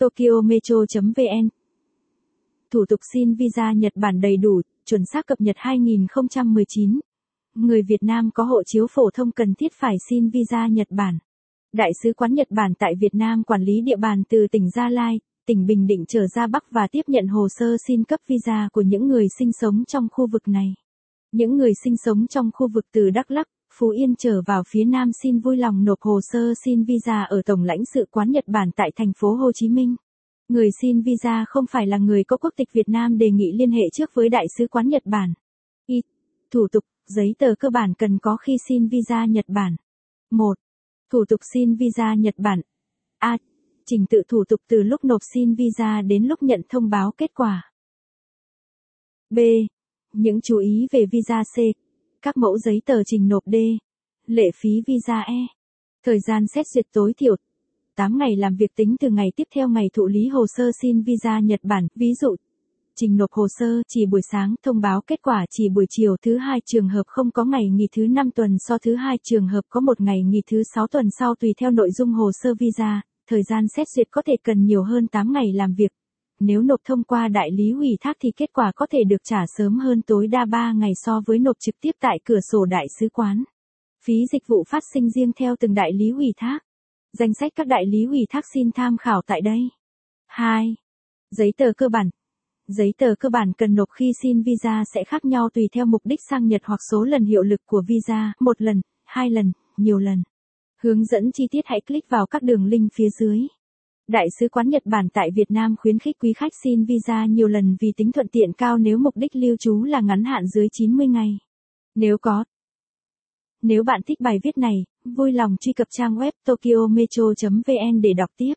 Tokyo Metro.vn Thủ tục xin visa Nhật Bản đầy đủ, chuẩn xác cập nhật 2019. Người Việt Nam có hộ chiếu phổ thông cần thiết phải xin visa Nhật Bản. Đại sứ quán Nhật Bản tại Việt Nam quản lý địa bàn từ tỉnh Gia Lai, tỉnh Bình Định trở ra Bắc và tiếp nhận hồ sơ xin cấp visa của những người sinh sống trong khu vực này. Những người sinh sống trong khu vực từ Đắk Lắk, Phú Yên trở vào phía Nam xin vui lòng nộp hồ sơ xin visa ở Tổng lãnh sự quán Nhật Bản tại thành phố Hồ Chí Minh. Người xin visa không phải là người có quốc tịch Việt Nam đề nghị liên hệ trước với Đại sứ quán Nhật Bản. Y. Thủ tục, giấy tờ cơ bản cần có khi xin visa Nhật Bản. 1. Thủ tục xin visa Nhật Bản. A. Trình tự thủ tục từ lúc nộp xin visa đến lúc nhận thông báo kết quả. B. Những chú ý về visa C. Các mẫu giấy tờ trình nộp D. Lệ phí visa E. Thời gian xét duyệt tối thiểu 8 ngày làm việc tính từ ngày tiếp theo ngày thụ lý hồ sơ xin visa Nhật Bản, ví dụ, trình nộp hồ sơ chỉ buổi sáng, thông báo kết quả chỉ buổi chiều thứ hai trường hợp không có ngày nghỉ thứ 5 tuần so thứ hai trường hợp có một ngày nghỉ thứ 6 tuần sau tùy theo nội dung hồ sơ visa, thời gian xét duyệt có thể cần nhiều hơn 8 ngày làm việc. Nếu nộp thông qua đại lý ủy thác thì kết quả có thể được trả sớm hơn tối đa 3 ngày so với nộp trực tiếp tại cửa sổ đại sứ quán. Phí dịch vụ phát sinh riêng theo từng đại lý ủy thác. Danh sách các đại lý ủy thác xin tham khảo tại đây. 2. Giấy tờ cơ bản. Giấy tờ cơ bản cần nộp khi xin visa sẽ khác nhau tùy theo mục đích sang Nhật hoặc số lần hiệu lực của visa, một lần, hai lần, nhiều lần. Hướng dẫn chi tiết hãy click vào các đường link phía dưới. Đại sứ quán Nhật Bản tại Việt Nam khuyến khích quý khách xin visa nhiều lần vì tính thuận tiện cao nếu mục đích lưu trú là ngắn hạn dưới 90 ngày. Nếu có, nếu bạn thích bài viết này, vui lòng truy cập trang web tokyometro.vn để đọc tiếp.